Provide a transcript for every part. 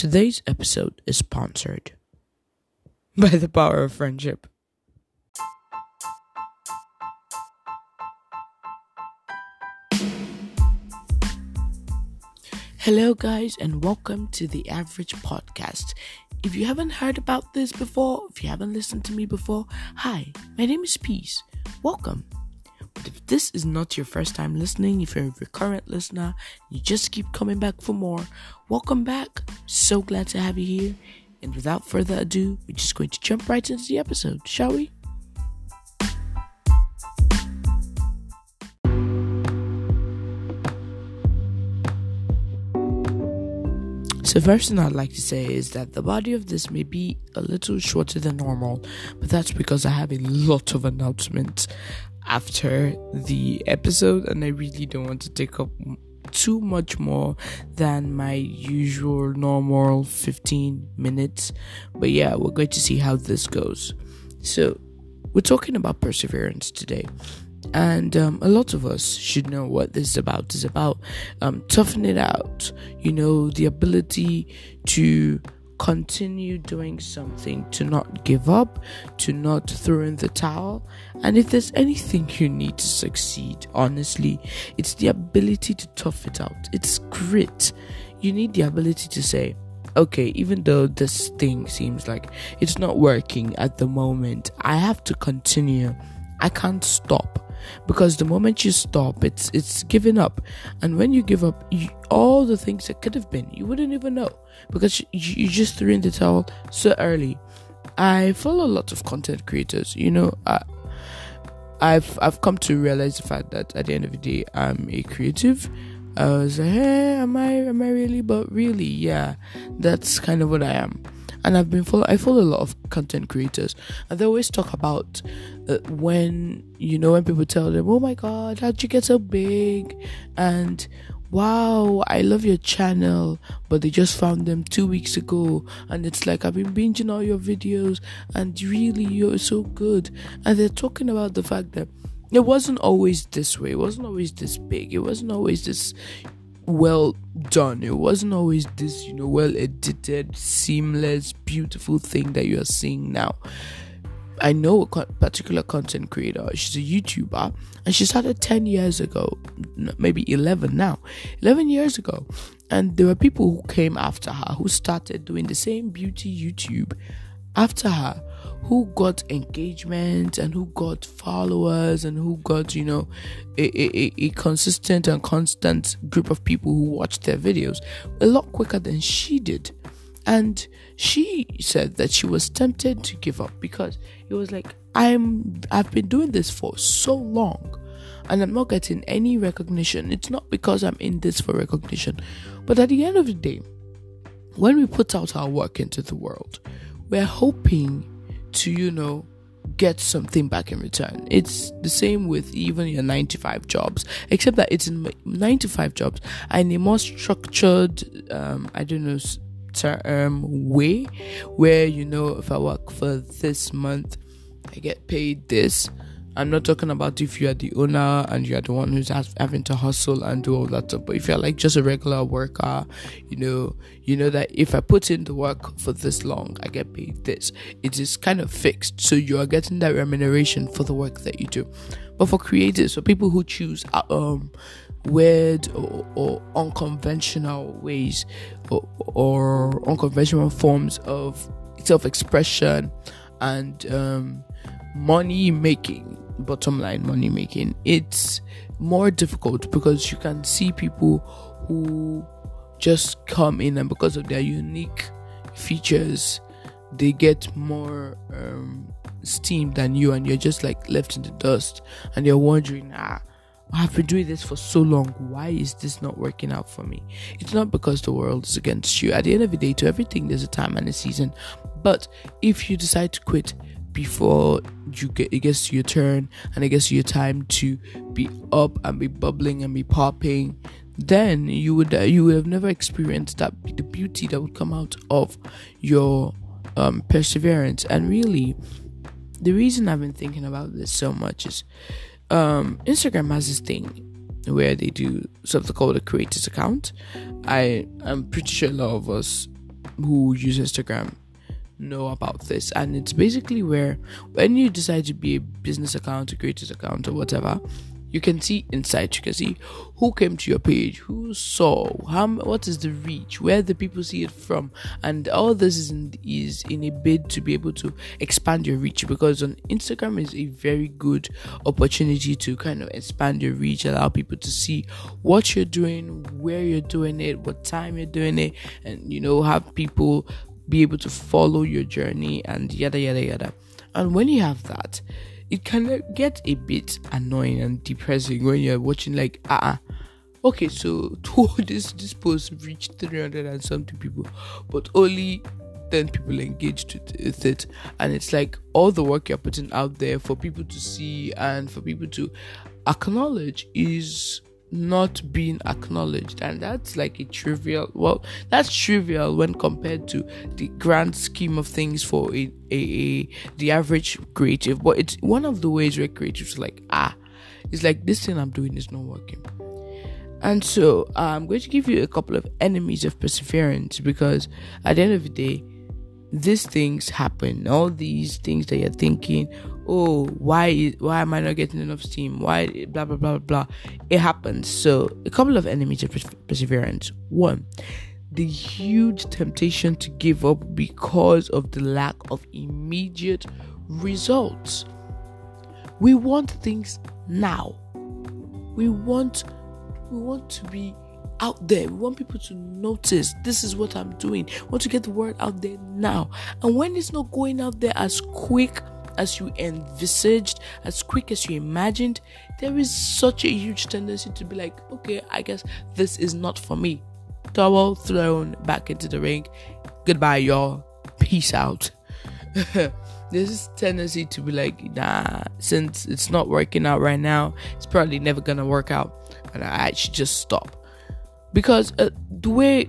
Today's episode is sponsored by the power of friendship. Hello, guys, and welcome to the Average Podcast. If you haven't heard about this before, if you haven't listened to me before, hi, my name is Peace. Welcome. If this is not your first time listening, if you're a recurrent listener, you just keep coming back for more, welcome back. So glad to have you here. And without further ado, we're just going to jump right into the episode, shall we? So, first thing I'd like to say is that the body of this may be a little shorter than normal, but that's because I have a lot of announcements after the episode, and I really don't want to take up too much more than my usual normal 15 minutes. But yeah, we're going to see how this goes. So, we're talking about perseverance today. And um, a lot of us should know what this is about. It's about um, it out, you know, the ability to continue doing something, to not give up, to not throw in the towel. And if there's anything you need to succeed, honestly, it's the ability to tough it out. It's grit. You need the ability to say, okay, even though this thing seems like it's not working at the moment, I have to continue. I can't stop because the moment you stop it's it's giving up. And when you give up you, all the things that could have been you wouldn't even know. Because you, you just threw in the towel so early. I follow a lot of content creators you know. I, i've i've come to realize the fact that at the end of the day i'm a creative. I was like hey am i am i really? But really yeah that's kind of what i am and I've been follow I follow a lot of content creators, and they always talk about uh, when you know when people tell them, "Oh my God, how'd you get so big?" and wow, I love your channel, but they just found them two weeks ago, and it's like I've been binging all your videos, and really you're so good, and they're talking about the fact that it wasn't always this way, it wasn't always this big, it wasn't always this well done. It wasn't always this, you know, well edited, seamless, beautiful thing that you are seeing now. I know a particular content creator. She's a YouTuber and she started 10 years ago, maybe 11 now, 11 years ago. And there were people who came after her who started doing the same beauty YouTube after her who got engagement and who got followers and who got you know a, a, a consistent and constant group of people who watched their videos a lot quicker than she did. And she said that she was tempted to give up because it was like i'm i've been doing this for so long and i'm not getting any recognition. It's not because i'm in this for recognition but at the end of the day when we put out our work into the world we're hoping to, you know, get something back in return. It's the same with even your 95 jobs, except that it's in 95 jobs and a more structured, um, I don't know, term way where, you know, if I work for this month, I get paid this I'm not talking about if you are the owner and you are the one who's having to hustle and do all that stuff. But if you're like just a regular worker, you know, you know that if I put in the work for this long, I get paid this. It is kind of fixed, so you are getting that remuneration for the work that you do. But for creators, for people who choose uh, um weird or, or unconventional ways or, or unconventional forms of self-expression and um, money making bottom line money making it's more difficult because you can see people who just come in and because of their unique features they get more um, steam than you and you're just like left in the dust and you're wondering ah I've been doing this for so long. Why is this not working out for me? It's not because the world is against you. At the end of the day, to everything, there's a time and a season. But if you decide to quit, before you get it gets to your turn and it gets to your time to be up and be bubbling and be popping then you would uh, you would have never experienced that the beauty that would come out of your um, perseverance. And really the reason i've been thinking about this so much is um, instagram has this thing where they do something called a creators account. I i'm pretty sure a lot of us who use Instagram know about this. And it's basically where when you decide to be a business account, a creators account, or whatever, you can see inside you can see who came to your page who saw how what is the reach where the people see it from and all this is in, is in a bid to be able to expand your reach because on instagram is a very good opportunity to kind of expand your reach allow people to see what you're doing where you're doing it what time you're doing it and you know have people be able to follow your journey and yada yada yada and when you have that it can get a bit annoying and depressing when you're watching like ah uh-uh. okay so this this post reached 300 and something people but only 10 people engaged with it and it's like all the work you're putting out there for people to see and for people to acknowledge is not being acknowledged. And that's like a trivial well that's trivial when compared to the grand scheme of things for a, a, a the average creative. But it's one of the ways where creatives like ah it's like this thing i'm doing is not working. And so i'm going to give you a couple of enemies of perseverance because at the end of the day these things happen all these things that you're thinking oh why is, why am i not getting enough steam? Why blah blah blah blah it happens. So a couple of enemies of perseverance. One the huge temptation to give up because of the lack of immediate results. We want things now. We want we want to be out there. We want people to notice this is what I'm doing. We want to get the word out there now. And when it's not going out there as quick as you envisaged, as quick as you imagined, there is such a huge tendency to be like, okay, I guess this is not for me. Towel thrown back into the ring. Goodbye, y'all. Peace out. There's this tendency to be like, nah, since it's not working out right now, it's probably never gonna work out, and I should just stop because uh, the way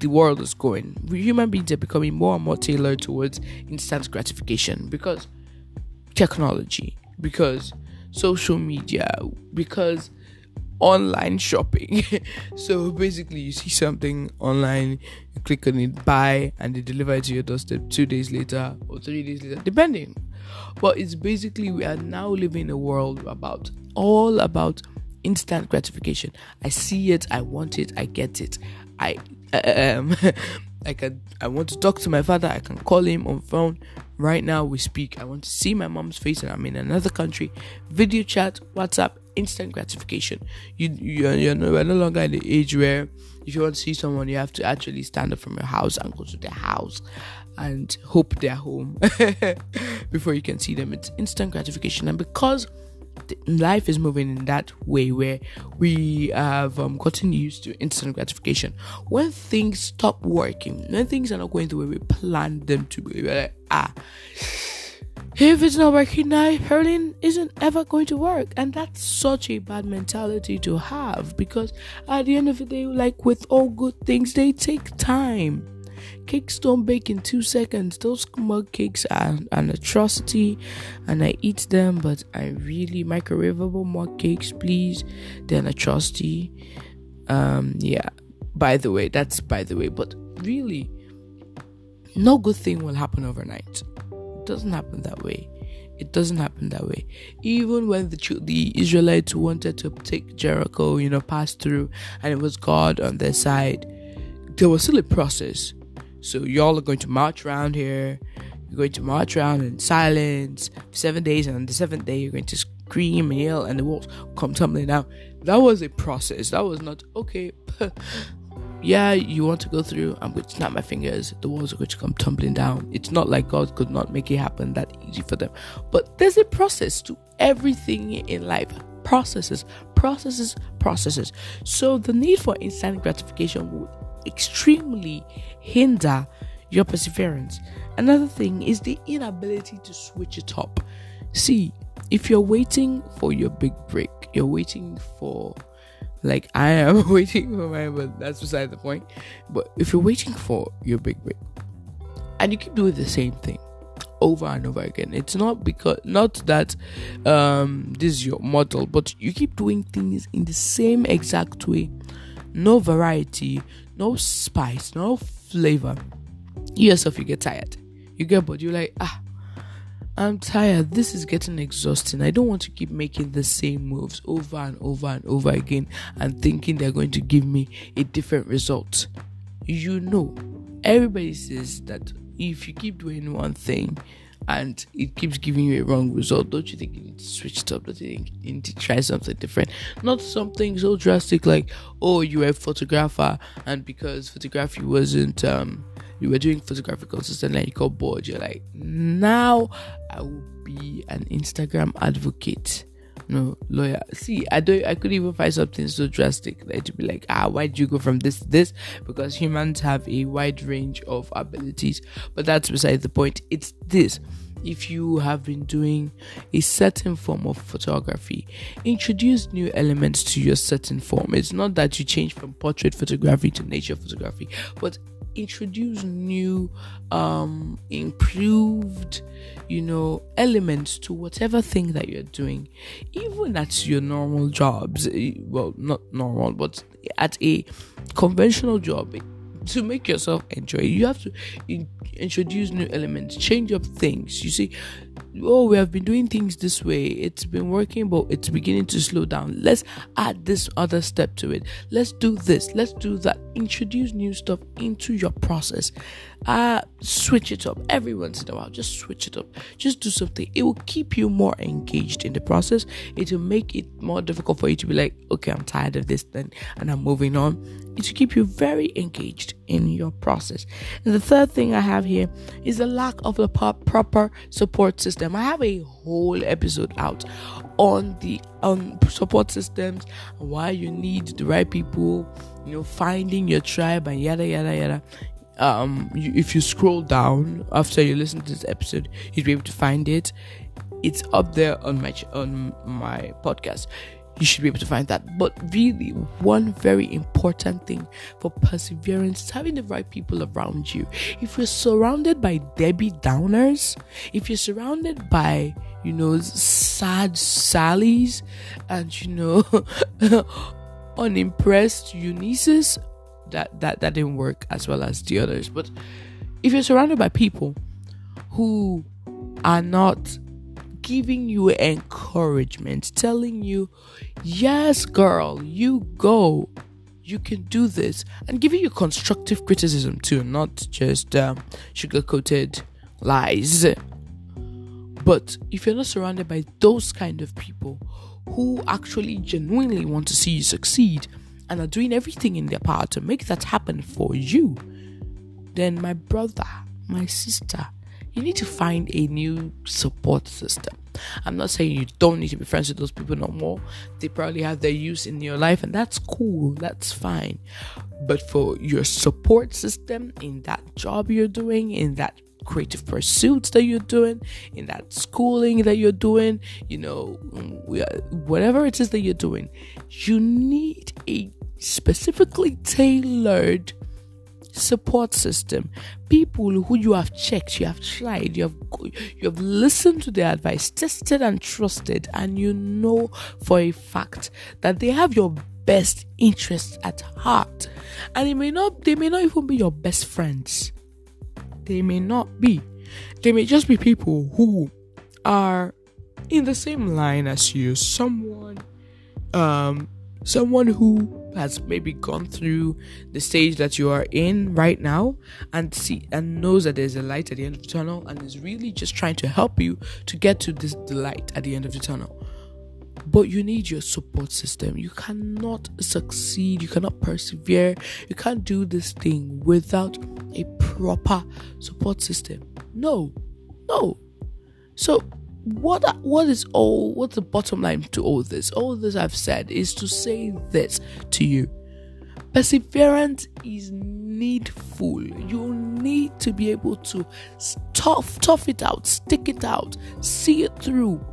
the world is going, human beings are becoming more and more tailored towards instant gratification because technology, because social media, because online shopping. so basically, you see something online, you click on it, buy, and they deliver it to your doorstep two days later or three days later, depending. But it's basically we are now living in a world about all about instant gratification. I see it, I want it, I get it. I um I can I want to talk to my father, I can call him on phone. Right now we speak. I want to see my mom's face and I'm in another country. Video chat, WhatsApp, instant gratification. You you're, you're no, we're no longer in the age where if you want to see someone you have to actually stand up from your house and go to their house and hope they're home before you can see them. It's instant gratification and because life is moving in that way where we have um, gotten used to instant gratification. When things stop working, when things are not going the way we planned them to be, we're like, ah, if it's not working now, hurling isn't ever going to work. And that's such a bad mentality to have because at the end of the day, like with all good things, they take time. Cakes don't bake in two seconds. Those mug cakes are an atrocity, and I eat them, but I really microwavable mug cakes, please. They're an atrocity. Um, yeah. By the way, that's by the way, but really, no good thing will happen overnight. It doesn't happen that way. It doesn't happen that way. Even when the the Israelites wanted to take Jericho, you know, pass through, and it was God on their side, there was still a process. So y'all are going to march around here. You're going to march around in silence for seven days, and on the seventh day, you're going to scream and yell, and the walls come tumbling down. That was a process. That was not okay. yeah, you want to go through. I'm going to snap my fingers. The walls are going to come tumbling down. It's not like God could not make it happen that easy for them. But there's a process to everything in life processes, processes, processes. So the need for instant gratification would extremely hinder your perseverance. Another thing is the inability to switch it up. See, if you're waiting for your big break, you're waiting for like I am waiting for mine, but that's beside the point. But if you're waiting for your big break and you keep doing the same thing over and over again, it's not because not that um this is your model, but you keep doing things in the same exact way no variety, no spice, no flavor, you yourself you get tired. You get bored. You're like, ah, I'm tired. This is getting exhausting. I don't want to keep making the same moves over and over and over again and thinking they're going to give me a different result. You know, everybody says that if you keep doing one thing and it keeps giving you a wrong result, don't you think you need to switch it up? Don't you think you need to try something different? Not something so drastic like, oh, you were a photographer and because photography wasn't um you were doing photography consistently and you got bored, you're like, now I will be an Instagram advocate. No lawyer. See, I don't I couldn't even find something so drastic that to be like, ah, why did you go from this to this? Because humans have a wide range of abilities. But that's beside the point. It's this if you have been doing a certain form of photography, introduce new elements to your certain form. It's not that you change from portrait photography to nature photography, but introduce new um improved you know elements to whatever thing that you're doing even at your normal jobs eh, well not normal but at a conventional job to make yourself enjoy. You have to in- introduce new elements change up things. You see oh we have been doing things this way. It's been working but it's beginning to slow down. Let's add this other step to it. Let's do this. Let's do that. Introduce new stuff into your process uh switch it up. Every once in a while just switch it up. Just do something. It will keep you more engaged in the process. It will make it more difficult for you to be like okay i'm tired of this then and i'm moving on. It will keep you very engaged in your process. And the third thing i have here is the lack of the proper support system. I have a whole episode out on the on support systems why you need the right people you know finding your tribe and yada yada yada um you, if you scroll down after you listen to this episode you'll be able to find it. It's up there on my on my podcast. You should be able to find that. But really one very important thing for perseverance is having the right people around you. If you're surrounded by debbie downers if you're surrounded by you know sad sallies and you know unimpressed eunices that that that didn't work as well as the others. But if you're surrounded by people who are not giving you encouragement, telling you, "Yes, girl, you go." You can do this, and giving you constructive criticism too, not just um, sugar coated lies. But if you're not surrounded by those kind of people who actually genuinely want to see you succeed, and are doing everything in their power to make that happen for you, then my brother, my sister, you need to find a new support system. I'm not saying you don't need to be friends with those people no more. They probably have their use in your life, and that's cool, that's fine. But for your support system in that job you're doing, in that creative pursuits that you're doing, in that schooling that you're doing, you know, um, whatever it is that you're doing, you need a specifically tailored support system. People who you have checked you have tried you have you have listened to their advice tested and trusted and you know for a fact that they have your best interests at heart. And it may not they may not even be your best friends they may not be. They may just be people who are in the same line as you. Someone um someone who has maybe gone through the stage that you are in right now and see and knows that there's a light at the end of the tunnel and is really just trying to help you to get to this light at the end of the tunnel but you need your support system. You cannot succeed. You cannot persevere. You can't do this thing without a proper support system. No. No. So what what is all what's the bottom line to all this? All this i've said is to say this to you. Perseverance is needful. You need to be able to tough tough it out stick it out see it through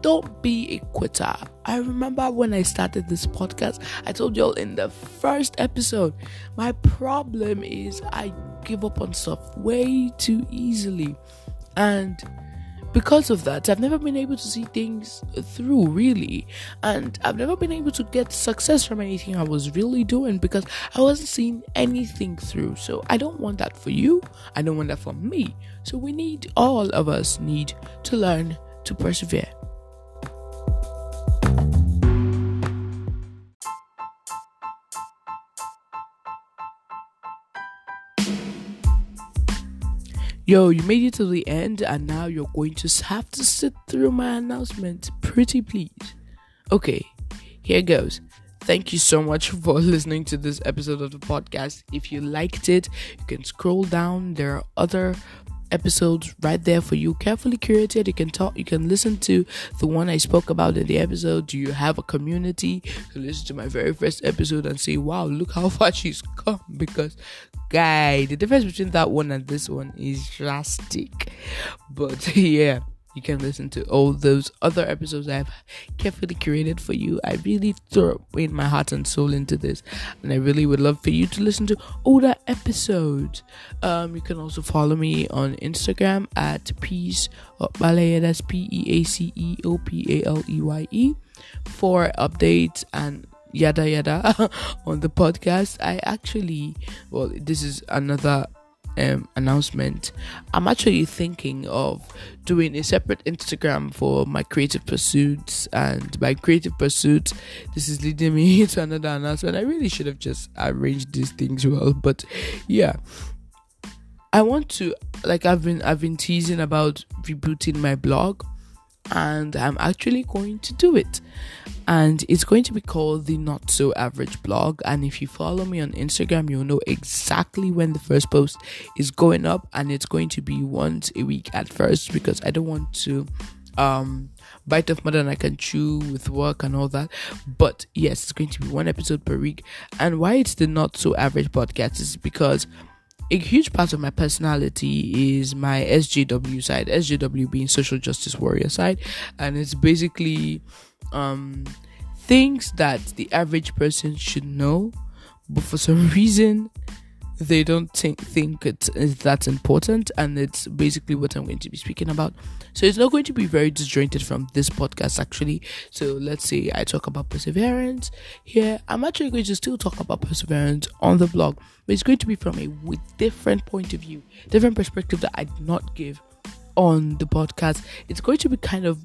don't be a quitter. I remember when I started this podcast, I told y'all in the first episode, my problem is I give up on stuff way too easily. And because of that, I've never been able to see things through really, and I've never been able to get success from anything I was really doing because I wasn't seeing anything through. So I don't want that for you. I don't want that for me. So we need all of us need to learn to persevere. Yo, you made it to the end, and now you're going to have to sit through my announcement. Pretty please. Okay, here goes. Thank you so much for listening to this episode of the podcast. If you liked it, you can scroll down. There are other episodes right there for you. Carefully curated. You can talk you can listen to the one i spoke about in the episode. Do you have a community? To listen to my very first episode and say wow look how far she's come. Because guy the difference between that one and this one is drastic. But yeah you can listen to all those other episodes I've carefully curated for you. I really threw in my heart and soul into this, and I really would love for you to listen to older episodes. Um, you can also follow me on Instagram at peace opaleye. That's P E A C E O P A L E Y E for updates and yada yada on the podcast. I actually, well, this is another um, announcement, I'm actually thinking of doing a separate Instagram for my creative pursuits. And by creative pursuits, this is leading me to another announcement. I really should have just arranged these things well, but yeah. I want to like I've been I've been teasing about rebooting my blog and I'm actually going to do it. And it's going to be called the Not So Average blog. And if you follow me on Instagram, you'll know exactly when the first post is going up. And it's going to be once a week at first because I don't want to um bite off more than I can chew with work and all that. But yes, it's going to be one episode per week. And why it's the Not So Average podcast is because a huge part of my personality is my SJW side, SJW being social justice warrior side, and it's basically um, things that the average person should know, but for some reason they don't think think it's, it's that important, and it's basically what I'm going to be speaking about. So it's not going to be very disjointed from this podcast, actually. So let's say I talk about perseverance here. I'm actually going to still talk about perseverance on the blog, but it's going to be from a different point of view, different perspective that I did not give on the podcast. It's going to be kind of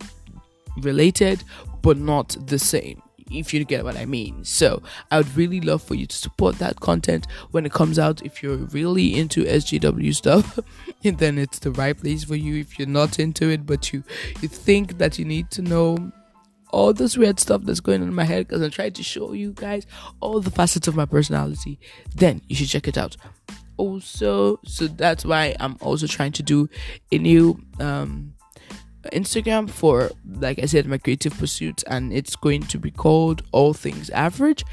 related, but not the same if you get what I mean. So I would really love for you to support that content when it comes out. If you're really into SJW stuff, then it's the right place for you. If you're not into it, but you you think that you need to know all this weird stuff that's going on in my head because I'm trying to show you guys all the facets of my personality, then you should check it out. Also, so that's why I'm also trying to do a new um Instagram for, like I said, my creative pursuits, and it's going to be called All Things Average.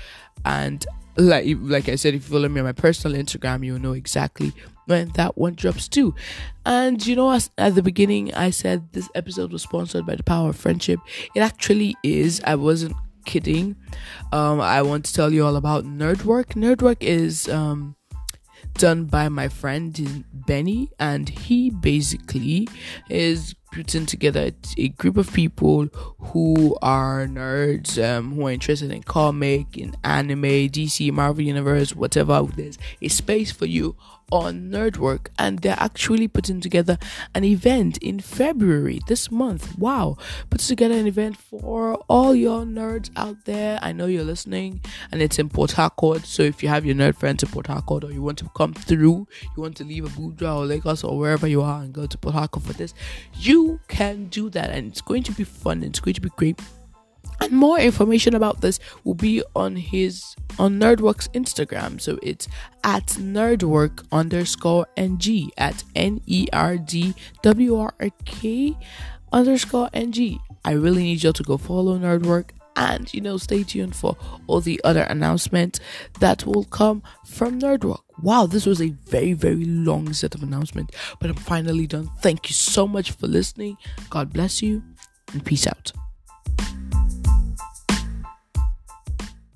And like like I said, if you follow me on my personal Instagram, you'll know exactly when that one drops too. And you know, as, at the beginning, I said this episode was sponsored by the Power of Friendship. It actually is. I wasn't kidding. Um, I want to tell you all about Nerdwork. Nerdwork is um done by my friend Benny, and he basically is putting together a group of people who are nerds, um, who are interested in comic, in anime, DC, Marvel Universe, whatever. There's a space for you on Nerdwork, and they're actually putting together an event in February this month. Wow, put together an event for all your nerds out there. I know you're listening, and it's in Port Harcourt. So if you have your nerd friends in Port Harcourt, or you want to come through, you want to leave Abuja or Lagos or wherever you are and go to Port Harcourt for this, you can do that, and it's going to be fun. It's going to be great and more information about this will be on his on Nerdwork's Instagram. So it's at nerdwork underscore ng at N E R D W R K underscore ng. I really need y'all to go follow Nerdwork and you know stay tuned for all the other announcements that will come from Nerdwork. Wow, this was a very very long set of announcements, but I'm finally done. Thank you so much for listening. God bless you and peace out.